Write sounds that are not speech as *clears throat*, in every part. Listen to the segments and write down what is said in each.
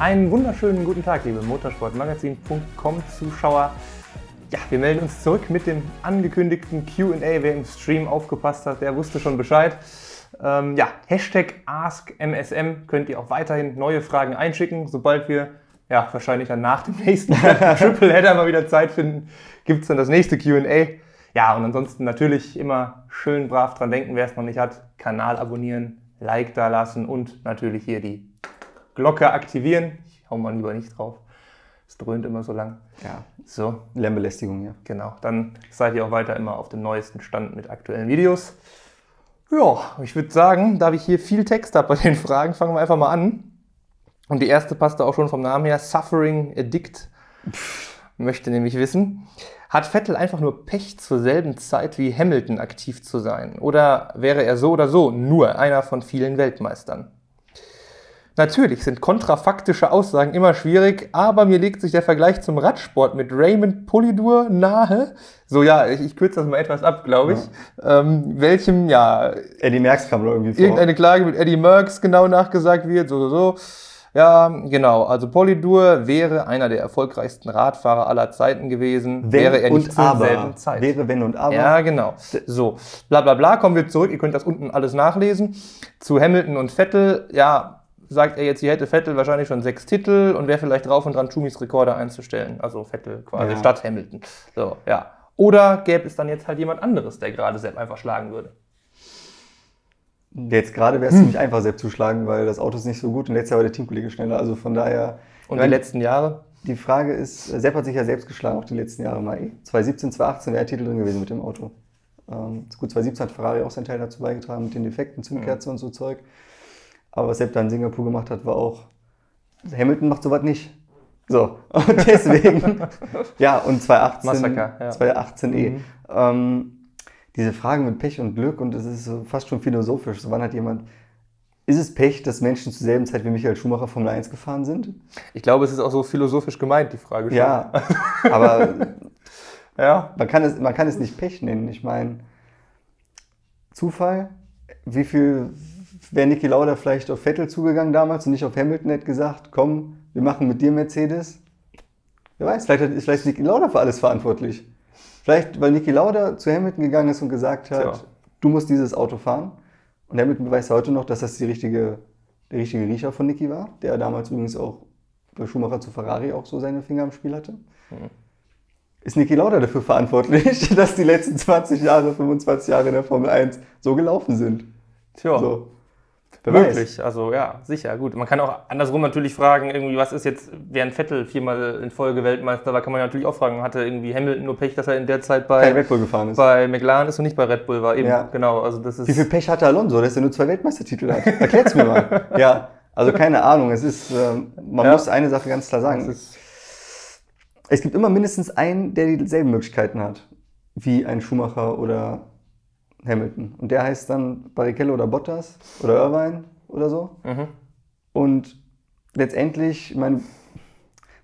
Einen wunderschönen guten Tag, liebe Motorsportmagazin.com Zuschauer. Ja, wir melden uns zurück mit dem angekündigten QA. Wer im Stream aufgepasst hat, der wusste schon Bescheid. Ähm, ja, Hashtag AskMSM könnt ihr auch weiterhin neue Fragen einschicken. Sobald wir, ja, wahrscheinlich dann nach dem nächsten *laughs* Triple Header mal wieder Zeit finden, gibt es dann das nächste QA. Ja, und ansonsten natürlich immer schön brav dran denken, wer es noch nicht hat. Kanal abonnieren, Like da lassen und natürlich hier die Glocke aktivieren. Ich hau mal lieber nicht drauf. Es dröhnt immer so lang. Ja, So, Lärmbelästigung, ja. genau. Dann seid ihr auch weiter immer auf dem neuesten Stand mit aktuellen Videos. Ja, ich würde sagen, da ich hier viel Text habe bei den *laughs* Fragen, fangen wir einfach mal an. Und die erste passte auch schon vom Namen her. Suffering Addict möchte nämlich wissen, hat Vettel einfach nur Pech zur selben Zeit wie Hamilton aktiv zu sein? Oder wäre er so oder so nur einer von vielen Weltmeistern? Natürlich sind kontrafaktische Aussagen immer schwierig, aber mir legt sich der Vergleich zum Radsport mit Raymond Polydur nahe. So, ja, ich, ich kürze das mal etwas ab, glaube ich. Ähm, welchem, ja, Eddie Merckx kam da irgendwie vor. irgendeine Klage mit Eddie Merckx genau nachgesagt wird, so, so, so. Ja, genau. Also Polydur wäre einer der erfolgreichsten Radfahrer aller Zeiten gewesen, wenn wäre er nicht und zur selben Zeit. Wäre wenn und aber. Ja, genau. So, bla bla bla, kommen wir zurück. Ihr könnt das unten alles nachlesen. Zu Hamilton und Vettel, ja, sagt er jetzt, hier hätte Vettel wahrscheinlich schon sechs Titel und wäre vielleicht drauf und dran, Schumis Rekorde einzustellen. Also Vettel quasi Ja. statt Hamilton. So, ja. Oder gäbe es dann jetzt halt jemand anderes, der gerade Sepp einfach schlagen würde. Jetzt gerade wäre es ziemlich einfach, selbst zu schlagen, weil das Auto ist nicht so gut und letztes Jahr war der Teamkollege schneller. Also von daher. Und die letzten Jahre? die Frage ist, Sepp hat sich ja selbst geschlagen auch die letzten Jahre mal. 2017, 2018 wäre Titel drin gewesen mit dem Auto. Ähm, gut, 2017 hat Ferrari auch seinen Teil dazu beigetragen mit den Defekten, Zündkerze und so Zeug. Aber was Sepp dann in Singapur gemacht hat, war auch, Hamilton macht sowas nicht. So, *laughs* und deswegen, *laughs* ja, und 2018, Massaker, ja. 2018 eh. Mhm. Ähm, diese Fragen mit Pech und Glück und es ist so fast schon philosophisch. So, wann hat jemand, ist es Pech, dass Menschen zur selben Zeit wie Michael Schumacher Formel 1 gefahren sind? Ich glaube, es ist auch so philosophisch gemeint, die Frage. schon. Ja, *laughs* aber Ja. man kann, es, man kann es nicht Pech nennen. Ich meine, Zufall, wie viel wäre Niki Lauda vielleicht auf Vettel zugegangen damals und nicht auf Hamilton, hätte gesagt, komm, wir machen mit dir Mercedes? Wer weiß, vielleicht ist vielleicht Niki Lauda für alles verantwortlich. Vielleicht, weil Niki Lauda zu Hamilton gegangen ist und gesagt hat, Tja. du musst dieses Auto fahren. Und Hamilton beweist heute noch, dass das die richtige, der richtige Riecher von Niki war, der damals übrigens auch bei Schumacher zu Ferrari auch so seine Finger im Spiel hatte. Ist Niki Lauda dafür verantwortlich, *laughs* dass die letzten 20 Jahre, 25 Jahre in der Formel 1 so gelaufen sind? Tja. So. Wer weiß. Möglich, also ja, sicher, gut. Man kann auch andersrum natürlich fragen, irgendwie, was ist jetzt, während Vettel viermal in Folge Weltmeister war, kann man natürlich auch fragen, hatte irgendwie Hamilton nur Pech, dass er in der Zeit Kein bei, Red Bull gefahren ist. bei McLaren ist und nicht bei Red Bull war. Eben, Ja. genau, also das ist. Wie viel Pech hatte Alonso, dass er nur zwei Weltmeistertitel hat? Erklärt's mir mal. *laughs* Ja, also keine Ahnung. Es ist, ähm, man Ja. muss eine Sache ganz klar sagen. Es gibt immer mindestens einen, der dieselben Möglichkeiten hat, wie ein Schumacher oder Hamilton. Und der heißt dann Barrichello oder Bottas oder Irvine oder so. mhm. Und letztendlich, ich meine,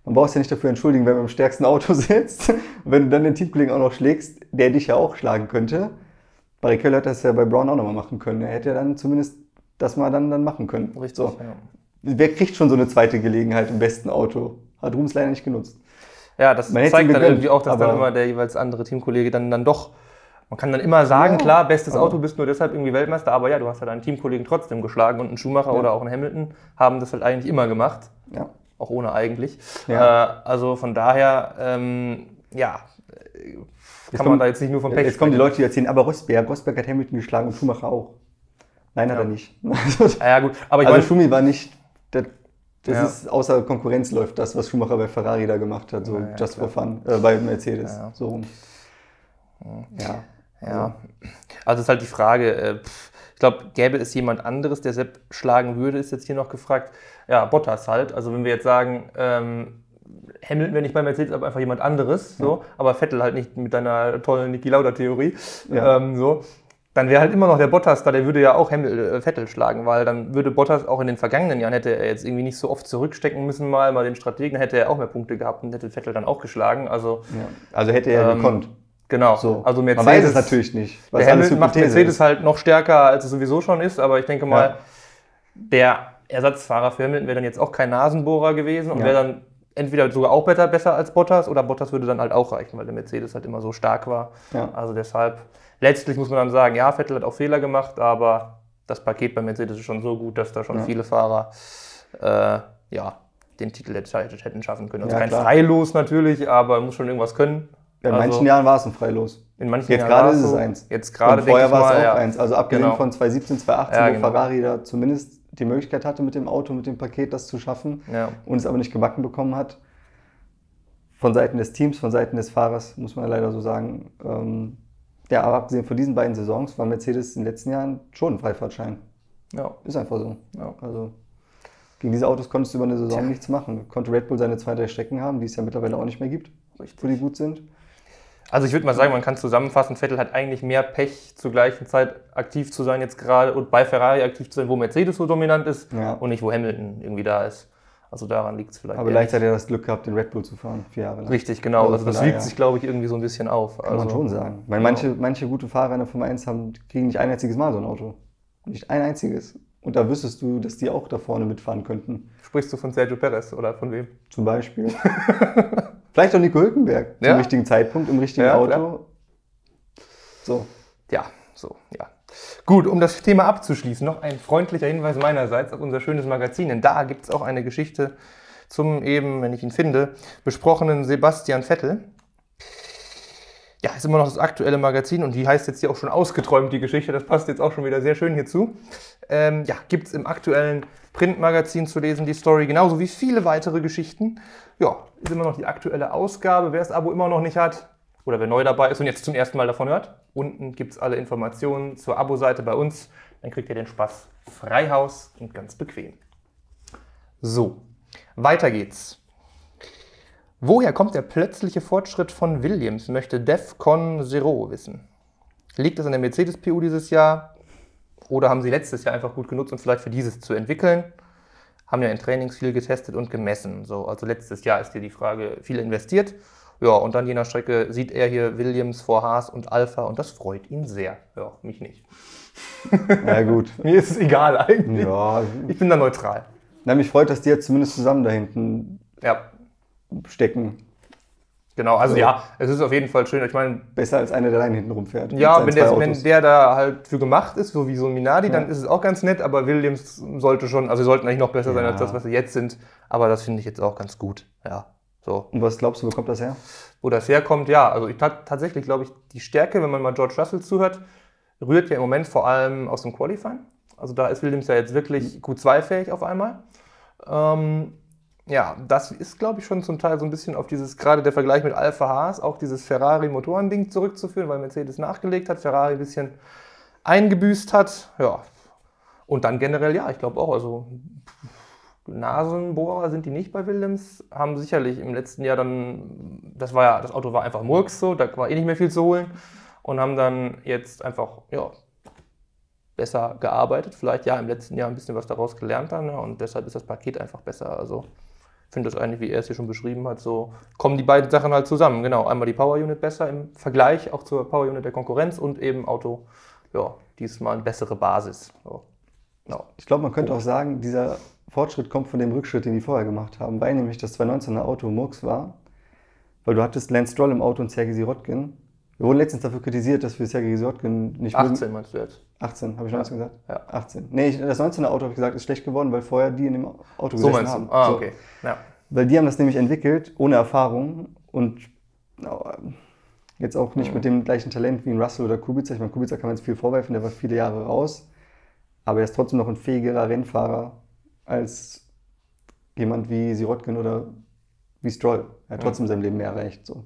man braucht sich ja nicht dafür entschuldigen, wenn man im stärksten Auto *laughs* sitzt. Und wenn du dann den Teamkollegen auch noch schlägst, der dich ja auch schlagen könnte. Barrichello hätte das ja bei Brown auch nochmal machen können. Er hätte ja dann zumindest das mal dann, dann machen können. richtig. So. Ja. Wer kriegt schon so eine zweite Gelegenheit im besten Auto? Hat Rums leider nicht genutzt. ja, das Man zeigt dann irgendwie auch, dass dann immer der jeweils andere Teamkollege dann, dann doch. Man kann dann immer sagen, Ja, klar, bestes Auto bist nur deshalb irgendwie Weltmeister, aber ja, du hast ja deinen Teamkollegen trotzdem geschlagen und ein Schumacher oder auch ein Hamilton haben das halt eigentlich immer gemacht. Ja. auch ohne eigentlich. Ja. Äh, also von daher, ähm, ja, äh, kann man kommen- da jetzt nicht nur vom Pech Jetzt kommen die sprechen. Leute, die erzählen, aber Rosberg, Rosberg hat Hamilton geschlagen und Schumacher auch. Nein, hat Ja. er nicht. *laughs* Ja, ja, gut, aber ich also meine, Schumi war nicht, das, das Ja. ist außer Konkurrenz läuft das, was Schumacher bei Ferrari da gemacht hat, so Ja, ja, just klar. for fun, äh, bei Mercedes, Ja. so rum. Ja. Ja, also ist halt die Frage, äh, pff, ich glaube, gäbe es jemand anderes, der Sepp schlagen würde, ist jetzt hier noch gefragt. Ja, Bottas halt. Also wenn wir jetzt sagen, ähm, Hamilton wäre nicht bei Mercedes, aber einfach jemand anderes, so, aber Vettel halt nicht mit deiner tollen Niki Lauda-Theorie, Ja. ähm, so, dann wäre halt immer noch der Bottas da, der würde ja auch Hamil, äh, Vettel schlagen, weil dann würde Bottas auch in den vergangenen Jahren, hätte er jetzt irgendwie nicht so oft zurückstecken müssen, mal, mal den Strategen, hätte er auch mehr Punkte gehabt und hätte Vettel dann auch geschlagen. Also, Ja. Also hätte er Ähm, gekonnt. Genau. So. Also Man weiß Mercedes, es natürlich nicht. der Hamilton macht Mercedes halt noch stärker, als es sowieso schon ist, aber ich denke mal, Ja. der Ersatzfahrer für Hamilton wäre dann jetzt auch kein Nasenbohrer gewesen und Ja. wäre dann entweder sogar auch besser, besser als Bottas oder Bottas würde dann halt auch reichen, weil der Mercedes halt immer so stark war. Ja. Also deshalb, letztlich muss man dann sagen, ja, Vettel hat auch Fehler gemacht, aber das Paket bei Mercedes ist schon so gut, dass da schon Ja. viele Fahrer äh, ja, den Titel hätte- hätten schaffen können. Also Ja, kein klar. Freilos natürlich, aber muss schon irgendwas können. In Also- manchen Jahren war es ein Freilos. In manchen Jetzt Jahren gerade ist es eins. Jetzt gerade Und vorher war es auch ja. eins. Also abgesehen Genau. von 2017, 2018, Ja, wo genau. Ferrari da zumindest die Möglichkeit hatte, mit dem Auto, mit dem Paket das zu schaffen Ja. und es aber nicht gebacken bekommen hat. Von Seiten des Teams, von Seiten des Fahrers, muss man leider so sagen. Ähm, ja, aber abgesehen von diesen beiden Saisons war Mercedes in den letzten Jahren schon ein Freifahrtschein. Ja. Ist einfach so. Ja. Also gegen diese Autos konntest du über eine Saison Tja. nichts machen. Konnte Red Bull seine zwei, drei Strecken haben, die es ja mittlerweile auch nicht mehr gibt, Richtig. wo die gut sind. Also ich würde mal sagen, man kann zusammenfassen, Vettel hat eigentlich mehr Pech, zur gleichen Zeit aktiv zu sein jetzt gerade und bei Ferrari aktiv zu sein, wo Mercedes so dominant ist Ja. und nicht, wo Hamilton irgendwie da ist. Also daran liegt es vielleicht. Aber gleichzeitig hat er das Glück gehabt, den Red Bull zu fahren, vier Jahre lang. Richtig, genau. Also Also, das wiegt daher- sich, glaube ich, irgendwie so ein bisschen auf. Kann man also, schon sagen. Weil manche, manche gute Fahrer in der Formel 1 haben, kriegen nicht ein einziges Mal so ein Auto. Nicht ein einziges. Und da wüsstest du, dass die auch da vorne mitfahren könnten. Sprichst du von Sergio Perez oder von wem? Zum Beispiel. *laughs* Vielleicht auch Nico Hülkenberg zum Ja. richtigen Zeitpunkt, im richtigen Ja, Auto. klar. So. Ja, so, ja. Gut, um das Thema abzuschließen, noch ein freundlicher Hinweis meinerseits auf unser schönes Magazin, denn da gibt es auch eine Geschichte zum eben, wenn ich ihn finde, besprochenen Sebastian Vettel. Ja, ist immer noch das aktuelle Magazin und die heißt jetzt hier auch schon ausgeträumt, die Geschichte. Das passt jetzt auch schon wieder sehr schön hierzu. Ähm, ja, gibt es im aktuellen Printmagazin zu lesen, die Story, genauso wie viele weitere Geschichten. Ja, ist immer noch die aktuelle Ausgabe. Wer das Abo immer noch nicht hat oder wer neu dabei ist und jetzt zum ersten Mal davon hört, unten gibt es alle Informationen zur Abo-Seite bei uns. Dann kriegt ihr den Spaß frei Haus und ganz bequem. So, weiter geht's. Woher kommt der plötzliche Fortschritt von Williams, möchte Defcon Zero wissen. Liegt es an der Mercedes-PU dieses Jahr oder haben sie letztes Jahr einfach gut genutzt, um vielleicht für dieses zu entwickeln? Haben ja in Trainings viel getestet und gemessen. So, also letztes Jahr ist hier die Frage viel investiert. Ja, und dann je nach Strecke sieht er hier Williams vor Haas und Alpha und das freut ihn sehr. Ja, mich nicht. *laughs* Ja, gut. *laughs* Mir ist es egal eigentlich. ja. Ich bin da neutral. Na, mich freut, dass die jetzt zumindest zusammen da hinten Ja, stecken. genau. Also So. ja, es ist auf jeden Fall schön. Ich meine, Besser als einer, der allein hinten rumfährt. Ja, wenn der, wenn der da halt für gemacht ist, so wie so ein Minardi, dann Ja. ist es auch ganz nett, aber Williams sollte schon, also sie sollten eigentlich noch besser sein Ja. als das, was sie jetzt sind. Aber das finde ich jetzt auch ganz gut. Ja, so. Und was glaubst du, wo kommt das her? Wo das herkommt, ja, also ich tat, tatsächlich glaube ich, die Stärke, wenn man mal George Russell zuhört, rührt ja im Moment vor allem aus dem Qualifying. Also da ist Williams ja jetzt wirklich Q2-fähig auf einmal. Ähm, ja, das ist, glaube ich, schon zum Teil so ein bisschen auf dieses, gerade der Vergleich mit Alpha Haas, auch dieses Ferrari-Motorending zurückzuführen, weil Mercedes nachgelegt hat, Ferrari ein bisschen eingebüßt hat. Ja. Und dann generell, ja, ich glaube auch, also Nasenbohrer sind die nicht bei Williams, haben sicherlich im letzten Jahr dann, das war ja, das Auto war einfach Murks so, da war eh nicht mehr viel zu holen und haben dann jetzt einfach, ja, besser gearbeitet, vielleicht ja im letzten Jahr ein bisschen was daraus gelernt dann ja, und deshalb ist das Paket einfach besser, also finde das eigentlich, wie er es hier schon beschrieben hat, so kommen die beiden Sachen halt zusammen, genau, einmal die Power Unit besser im Vergleich auch zur Power Unit der Konkurrenz und eben Auto, ja, diesmal eine bessere Basis. So. Ja. Ich glaube, man könnte auch sagen, dieser Fortschritt kommt von dem Rückschritt, den die vorher gemacht haben, weil nämlich das 2019er Auto Murks war, weil du hattest Lance Stroll im Auto und Sergei Sirotkin. Wir wurden letztens dafür kritisiert, dass wir Sergei Sirotkin nicht 18 meinst du jetzt? 18, habe ich 19 gesagt? Ja. 18. Nee, ich, das 19er Auto, habe ich gesagt, ist schlecht geworden, weil vorher die in dem Auto So gesessen meinst haben. du? Ah, So. okay. Ja. Weil die haben das nämlich entwickelt, ohne Erfahrung und na, jetzt auch nicht Mhm. mit dem gleichen Talent wie ein Russell oder Kubica. Ich meine, Kubica kann man jetzt viel vorwerfen, der war viele Jahre raus, aber er ist trotzdem noch ein fähigerer Rennfahrer als jemand wie Sirotkin oder wie Stroll. Er hat trotzdem in seinem Leben mehr erreicht. So.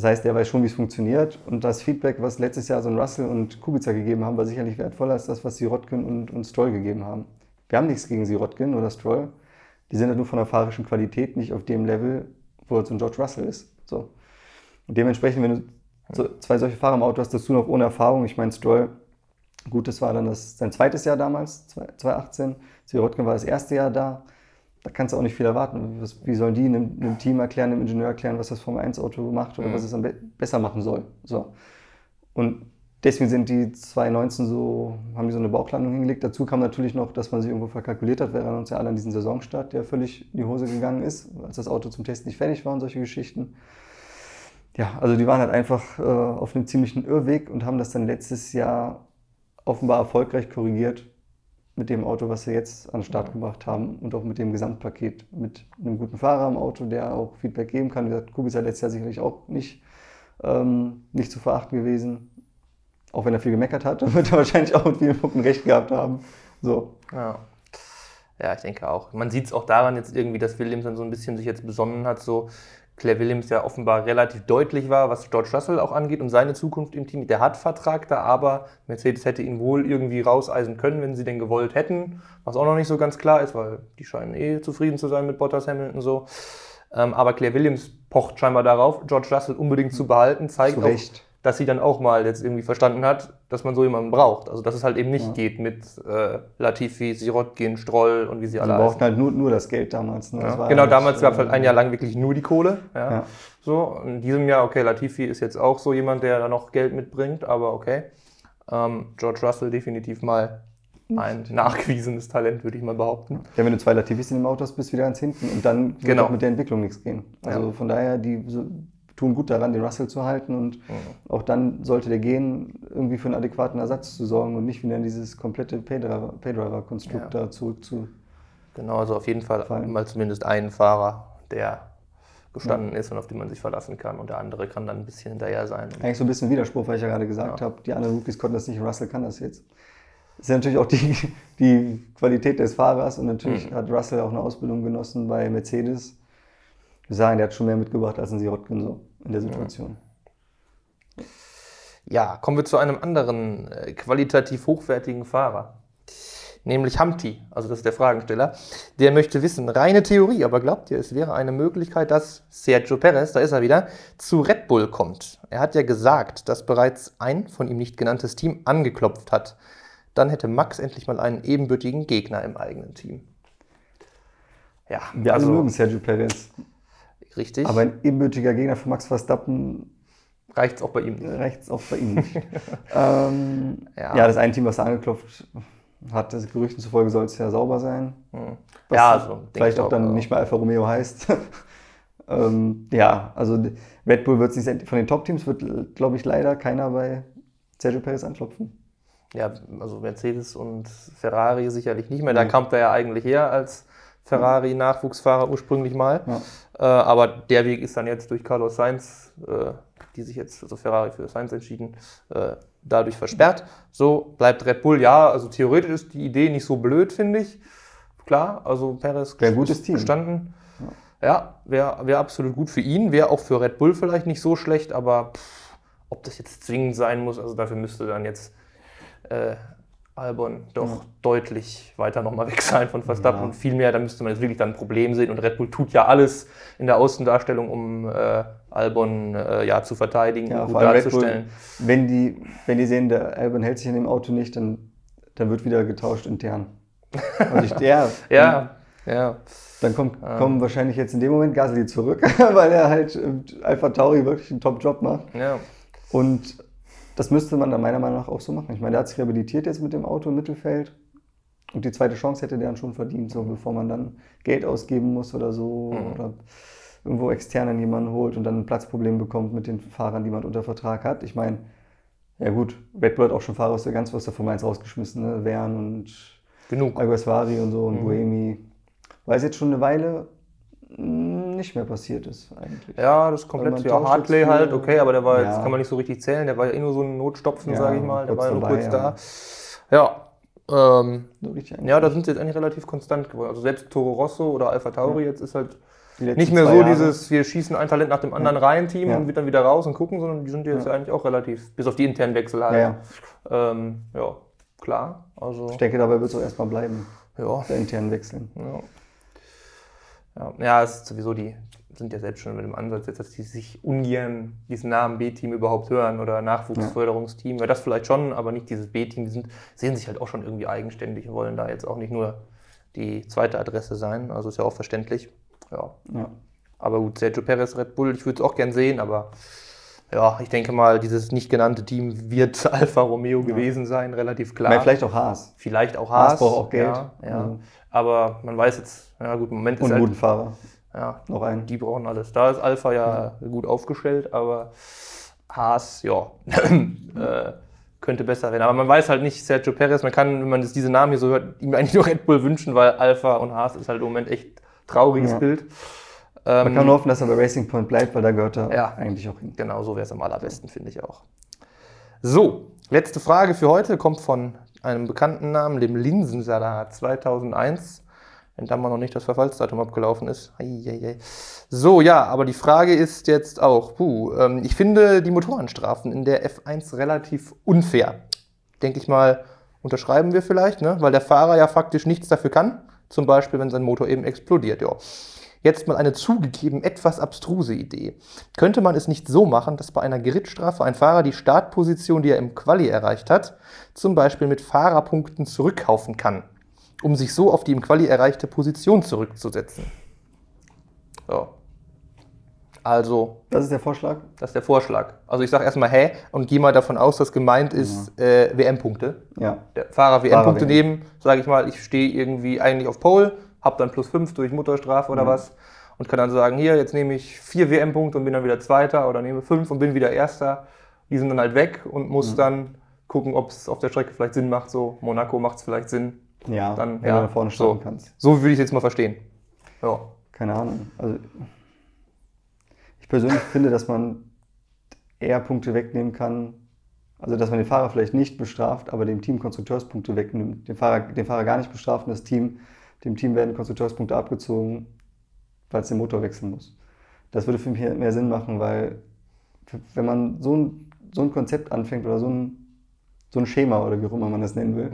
Das heißt, er weiß schon, wie es funktioniert und das Feedback, was letztes Jahr so ein Russell und Kubica gegeben haben, war sicherlich wertvoller als das, was Sirotkin und, und Stroll gegeben haben. Wir haben nichts gegen Sirotkin oder Stroll. Die sind halt nur von der fahrerischen Qualität nicht auf dem Level, wo jetzt ein George Russell ist. So. Und dementsprechend, wenn du so zwei solche Fahrer im Auto hast, dazu noch ohne Erfahrung, ich meine, Stroll, gut, das war dann das, sein zweites Jahr damals, 2018, Sirotkin war das erste Jahr da, da kannst du auch nicht viel erwarten. Wie sollen die einem, einem Team erklären, einem Ingenieur erklären, was das Formel 1 Auto macht oder Mhm. was es am be besser machen soll? So. Und deswegen sind die 2019 so, haben die so eine Bauchlandung hingelegt. Dazu kam natürlich noch, dass man sich irgendwo verkalkuliert hat. Wir erinnern uns ja alle an diesen Saisonstart, der völlig in die Hose gegangen ist, als das Auto zum Test nicht fertig war und solche Geschichten. Ja, also die waren halt einfach äh, auf einem ziemlichen Irrweg und haben das dann letztes Jahr offenbar erfolgreich korrigiert mit dem Auto, was sie jetzt an den Start gebracht haben und auch mit dem Gesamtpaket. Mit einem guten Fahrer im Auto, der auch Feedback geben kann. Wie gesagt, Kubica letztes Jahr sicherlich auch nicht, ähm, nicht zu verachten gewesen. Auch wenn er viel gemeckert hat, *laughs* wird er wahrscheinlich auch mit vielen Punkten recht gehabt haben. So. Ja. Ja, ich denke auch. Man sieht es auch daran jetzt irgendwie, dass Williams dann so ein bisschen sich jetzt besonnen hat, so Claire Williams ja offenbar relativ deutlich war, was George Russell auch angeht und seine Zukunft im Team. Der hat Vertrag da, aber Mercedes hätte ihn wohl irgendwie rauseisen können, wenn sie denn gewollt hätten. Was auch noch nicht so ganz klar ist, weil die scheinen eh zufrieden zu sein mit Bottas Hamilton so. Ähm, aber Claire Williams pocht scheinbar darauf, George Russell unbedingt zu behalten, zeigt zu Recht. auch, dass sie dann auch mal jetzt irgendwie verstanden hat, dass man so jemanden braucht. Also dass es halt eben nicht ja. geht mit äh, Latifi, Sirotkin, Stroll und wie sie alle. Sie brauchten halt nur, nur das Geld damals. Ne? Ja. Genau, halt, damals gab es halt ein Jahr lang wirklich nur die Kohle. Ja. ja. So, in diesem Jahr, okay, Latifi ist jetzt auch so jemand, der da noch Geld mitbringt, aber okay. Ähm, George Russell definitiv mal ein nachgewiesenes Talent, würde ich mal behaupten. Ja, wenn du zwei Latifis in dem Auto hast, bist du wieder ganz hinten und dann wird genau. auch mit der Entwicklung nichts gehen. Also von daher, die so, tun gut daran, den Russell zu halten und mhm. auch dann sollte der gehen, irgendwie für einen adäquaten Ersatz zu sorgen und nicht wieder in dieses komplette Paydriver-Konstrukt ja. da zurück zu. Genau, also auf jeden Fall fallen. mal zumindest einen Fahrer, der gestanden ja. ist und auf den man sich verlassen kann und der andere kann dann ein bisschen hinterher sein. Eigentlich so ein bisschen Widerspruch, weil ich ja gerade gesagt ja. habe, die anderen Rookies konnten das nicht, Russell kann das jetzt. Das ist ja natürlich auch die, *laughs* die Qualität des Fahrers und natürlich mhm. hat Russell auch eine Ausbildung genossen bei Mercedes. Wir sagen, der hat schon mehr mitgebracht als ein Sirotkin so in der Situation. Ja, kommen wir zu einem anderen äh, qualitativ hochwertigen Fahrer. Nämlich Hamti, also das ist der Fragensteller. Der möchte wissen, reine Theorie, aber glaubt ihr, es wäre eine Möglichkeit, dass Sergio Perez, da ist er wieder, zu Red Bull kommt? Er hat ja gesagt, dass bereits ein von ihm nicht genanntes Team angeklopft hat. Dann hätte Max endlich mal einen ebenbürtigen Gegner im eigenen Team. Ja, wir also, alle mögen Sergio Perez. Richtig. Aber ein ebenbürtiger Gegner für Max Verstappen reicht es auch bei ihm nicht. Reicht es auch bei ihm nicht. *laughs* ähm, ja. ja. das eine Team, was er angeklopft hat, das Gerüchten zufolge soll es ja sauber sein. Hm. Ja, also, vielleicht auch, auch dann auch. nicht mal Alfa Romeo heißt. *laughs* ähm, ja, also Red Bull wird sich von den Top-Teams wird, glaube ich, leider keiner bei Sergio Perez anklopfen. Ja, also Mercedes und Ferrari sicherlich nicht mehr. Da kam er ja eigentlich her als Ferrari-Nachwuchsfahrer ursprünglich mal. Ja. Äh, aber der Weg ist dann jetzt durch Carlos Sainz, äh, die sich jetzt, also Ferrari für Sainz entschieden, äh, dadurch versperrt. So bleibt Red Bull, ja, also theoretisch ist die Idee nicht so blöd, finde ich. Klar, also Perez wäre gutes Team. Gestanden. Ja, ja wäre wär absolut gut für ihn, wäre auch für Red Bull vielleicht nicht so schlecht, aber pff, ob das jetzt zwingend sein muss, also dafür müsste dann jetzt äh, Albon doch ja. deutlich weiter nochmal weg sein von Verstappen. Ja. Und viel mehr, da müsste man jetzt wirklich dann ein Problem sehen. Und Red Bull tut ja alles in der Außendarstellung, um äh, Albon äh, ja, zu verteidigen ja, und gut darzustellen. Bull, wenn, die, wenn die sehen, der Albon hält sich in dem Auto nicht, dann, dann wird wieder getauscht intern. Also ich, ja, *laughs* ja, ja. Dann kommt, ähm. kommen wahrscheinlich jetzt in dem Moment Gasly zurück, *laughs* weil er halt Alpha Tauri wirklich einen Top-Job macht. Ja. Und das müsste man dann meiner Meinung nach auch so machen. Ich meine, der hat sich rehabilitiert jetzt mit dem Auto im Mittelfeld. Und die zweite Chance hätte der dann schon verdient, so bevor man dann Geld ausgeben muss oder so. Mhm. Oder irgendwo extern an jemanden holt und dann ein Platzproblem bekommt mit den Fahrern, die man unter Vertrag hat. Ich meine, ja gut, Red Bull hat auch schon Fahrer aus der ganz aus der Formel 1 rausgeschmissen, ne? Wern und Genug. Und so und mhm. Buemi. Weiß jetzt schon eine Weile, nicht mehr passiert ist eigentlich. Ja, das komplett, ja, Hartley halt, okay, aber der war ja. jetzt, kann man nicht so richtig zählen, der war ja eh nur so ein Notstopfen, ja, sage ich mal, der war ja nur kurz da. Ja, ähm, ja, da sind sie jetzt eigentlich relativ konstant geworden. Also selbst Toro Rosso oder Alpha Tauri jetzt ist halt nicht mehr so Jahre. dieses, wir schießen ein Talent nach dem anderen rein Team und wird dann wieder raus und gucken, sondern die sind jetzt eigentlich auch relativ, bis auf die internen Wechsel halt. Ja, ähm, ja klar. Also, ich denke, dabei wird es auch erstmal bleiben. Ja. Der internen Wechseln. Ja. Ja, ja es ist sowieso die, sind ja selbst schon mit dem Ansatz jetzt, dass die sich ungern diesen Namen B-Team überhaupt hören oder Nachwuchsförderungsteam. Ja. ja, das vielleicht schon, aber nicht dieses B-Team. Die sind, sehen sich halt auch schon irgendwie eigenständig und wollen da jetzt auch nicht nur die zweite Adresse sein. Also ist ja auch verständlich. Ja. ja. Aber gut, Sergio Perez, Red Bull, ich würde es auch gern sehen, aber Ja, ich denke mal, dieses nicht genannte Team wird *laughs* Alfa Romeo gewesen sein, relativ klar. Vielleicht auch Haas. Vielleicht auch Haas. Haas braucht auch Geld. Ja, ja. Also- Aber man weiß jetzt, ja gut, im Moment Und ist einen halt, guten Fahrer. ja, Noch einen. die brauchen alles. Da ist Alpha ja gut aufgestellt, aber Haas, ja, *clears throat* äh, könnte besser werden. Aber man weiß halt nicht, Sergio Perez, man kann, wenn man jetzt diese Namen hier so hört, ihm eigentlich nur *laughs* Red Bull wünschen, weil Alpha und Haas ist halt im Moment echt trauriges Ja. Bild. Man Ähm, kann nur hoffen, dass er bei Racing Point bleibt, weil da gehört er Ja. eigentlich auch hin. Genau, so wäre es am allerbesten, finde ich auch. So, letzte Frage für heute kommt von einem bekannten Namen, dem Linsensalat 2001. Wenn da mal noch nicht das Verfallsdatum abgelaufen ist. Eieiei. So, ja, aber die Frage ist jetzt auch, puh, ähm, ich finde die Motorenstrafen in der F1 relativ unfair. Denke ich mal, unterschreiben wir vielleicht, ne? weil der Fahrer ja faktisch nichts dafür kann. Zum Beispiel, wenn sein Motor eben explodiert. Ja. Jetzt mal eine zugegeben etwas abstruse Idee. Könnte man es nicht so machen, dass bei einer Gridstrafe ein Fahrer die Startposition, die er im Quali erreicht hat, zum Beispiel mit Fahrerpunkten zurückkaufen kann, um sich so auf die im Quali erreichte Position zurückzusetzen? So. Also, Das ist der Vorschlag. das ist der Vorschlag. Also ich sage erstmal, hä, und gehe mal davon aus, dass gemeint ist äh, WM-Punkte. Ja. Der Fahrer WM-Punkte WM. nehmen, sage ich mal, ich stehe irgendwie eigentlich auf Pole, habe dann plus 5 durch Motorstrafe oder was und kann dann sagen, hier, jetzt nehme ich vier WM-Punkte und bin dann wieder Zweiter oder nehme fünf und bin wieder Erster. Die sind dann halt weg und muss dann gucken, ob es auf der Strecke vielleicht Sinn macht. So, Monaco macht es vielleicht Sinn. Ja, Dann, wenn ja, du nach vorne starten so. kannst. So würde ich es jetzt mal verstehen. Ja. Keine Ahnung. Also, ich persönlich finde, dass man eher Punkte wegnehmen kann. Also, dass man den Fahrer vielleicht nicht bestraft, aber dem Team Konstrukteurspunkte wegnimmt. Den Fahrer, den Fahrer gar nicht bestraft und das Team, dem Team werden Konstrukteurspunkte abgezogen, weil es den Motor wechseln muss. Das würde für mich mehr Sinn machen, weil wenn man so ein, so ein Konzept anfängt oder so ein, so ein Schema oder wie auch immer man das nennen will,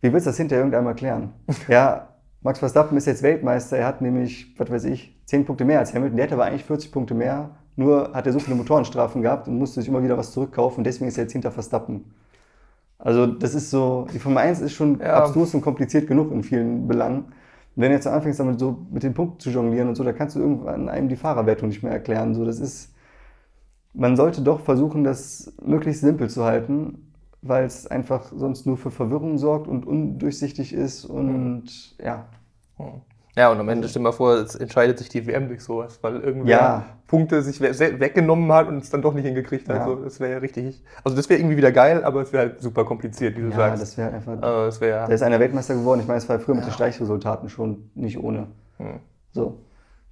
wie willst du das hinterher irgendwann erklären? *laughs* Ja, Max Verstappen ist jetzt Weltmeister, er hat nämlich, was weiß ich, 10 Punkte mehr als Hamilton, der hätte aber eigentlich 40 Punkte mehr, nur hat er so viele Motorenstrafen gehabt und musste sich immer wieder was zurückkaufen, deswegen ist er jetzt hinter Verstappen. Also das ist so, die Formel 1 ist schon Ja. abstrus und kompliziert genug in vielen Belangen. Und wenn du jetzt anfängst damit so mit den Punkten zu jonglieren und so, da kannst du irgendwann einem die Fahrerwertung nicht mehr erklären. So, das ist, man sollte doch versuchen, das möglichst simpel zu halten, weil es einfach sonst nur für Verwirrung sorgt und undurchsichtig ist und ja. Ja, und am Ende stell dir mal vor, es entscheidet sich die WM durch sowas, weil irgendwer Ja. Punkte sich weggenommen hat und es dann doch nicht hingekriegt hat. Ja. So, das wäre ja richtig. Also das wäre irgendwie wieder geil, aber es wäre halt super kompliziert, wie du Ja, sagst. das wäre einfach. es wäre Da ist einer Weltmeister geworden. Ich meine, es war früher mit den Streichresultaten schon nicht ohne. Hm. So.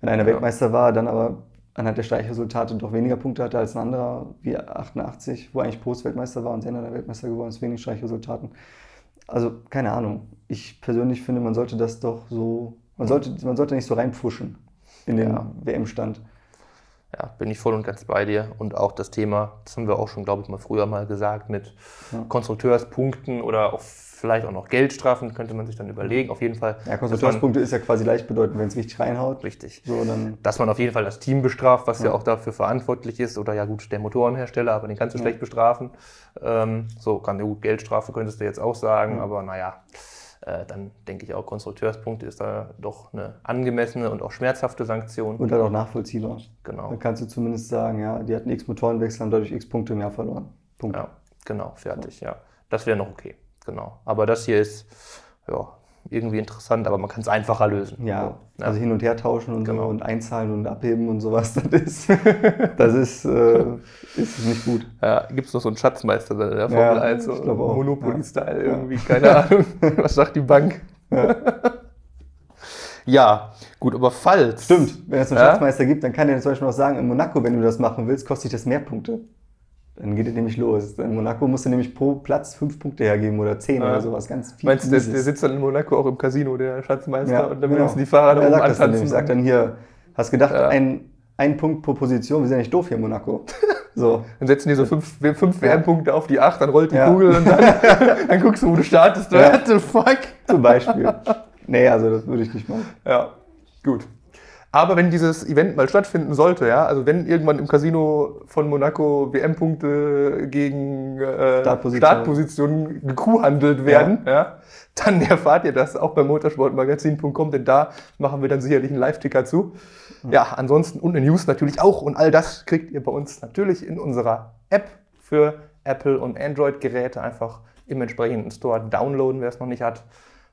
Wenn einer Weltmeister war, dann aber anhand der Streichresultate doch weniger Punkte hatte als ein anderer, wie 88, wo eigentlich Post Weltmeister war und Senna der Weltmeister geworden ist, den Streichresultaten. Also, keine Ahnung. Ich persönlich finde, man sollte das doch so, man sollte, man sollte nicht so reinpfuschen in den Ja. WM-Stand. Ja, bin ich voll und ganz bei dir. Und auch das Thema, das haben wir auch schon, glaube ich, mal früher mal gesagt, mit Ja. Konstrukteurspunkten oder auch vielleicht auch noch Geldstrafen, könnte man sich dann überlegen. Auf jeden Fall. Ja, Konstrukteurspunkte ist ja quasi gleichbedeutend, wenn es richtig reinhaut. Richtig. So, dann, Dass man auf jeden Fall das Team bestraft, was ja, auch dafür verantwortlich ist. Oder ja gut, der Motorenhersteller, aber den kannst du schlecht bestrafen. Ähm, so kann ja gut, Geldstrafe könntest du jetzt auch sagen, aber naja, äh, dann denke ich auch, Konstrukteurspunkte ist da doch eine angemessene und auch schmerzhafte Sanktion. und halt auch nachvollziehbar. genau. Dann kannst du zumindest sagen, ja, die hatten x Motorenwechsel, haben dadurch x Punkte im Jahr verloren. Punkt. Ja, genau, fertig, ja. Das wäre noch okay. Genau. Aber das hier ist ja irgendwie interessant, aber man kann es einfacher lösen. Ja, So, also hin und her tauschen und Genau. so und einzahlen und abheben und sowas, *laughs* das ist, das ist, äh, ist nicht gut. Ja, gibt es noch so einen Schatzmeister in der Ja, Formel 1, so. Monopoly-Style irgendwie, keine Ahnung. *laughs* Was sagt die Bank? *laughs* Ja. gut, aber falls. Stimmt, wenn es einen Ja? Schatzmeister gibt, dann kann der zum Beispiel auch sagen, in Monaco, wenn du das machen willst, kostet dich das mehr Punkte. Dann geht es nämlich los. In Monaco musst du nämlich pro Platz fünf Punkte hergeben oder zehn Ja. oder sowas. Ganz viel. Meinst du, der, der sitzt dann in Monaco auch im Casino, der Schatzmeister, Ja, und dann genau. müssen die Fahrer da Er oben dann antanzen? nämlich. Sagt dann hier, hast gedacht, Ja. ein, ein Punkt pro Position, wir sind ja nicht doof hier in Monaco. *laughs* So. Dann setzen die so fünf, fünf. WM-Punkte auf die acht, dann rollt die Ja. Kugel und dann, *laughs* dann guckst du, wo du startest. Ja. What the fuck? Zum Beispiel. nee, also das würde ich nicht machen. Ja, gut. Aber wenn dieses Event mal stattfinden sollte, ja, also wenn irgendwann im Casino von Monaco WM-Punkte gegen äh, Startposition. Startpositionen gekuhhandelt werden, ja. dann *laughs* erfahrt ihr das auch beim motorsportmagazin.com, denn da machen wir dann sicherlich einen Live-Ticker zu. Ja, ansonsten und eine News natürlich auch und all das kriegt ihr bei uns natürlich in unserer App für Apple und Android-Geräte einfach im entsprechenden Store downloaden, wer es noch nicht hat.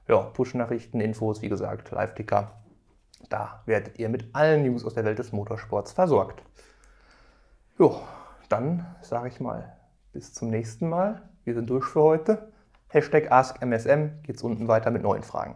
Ja, Push-Nachrichten, Infos, wie gesagt, Live-Ticker. Da werdet ihr mit allen News aus der Welt des Motorsports versorgt. Jo, dann sage ich mal bis zum nächsten Mal. Wir sind durch für heute. Hashtag AskMSM geht's unten weiter mit neuen Fragen.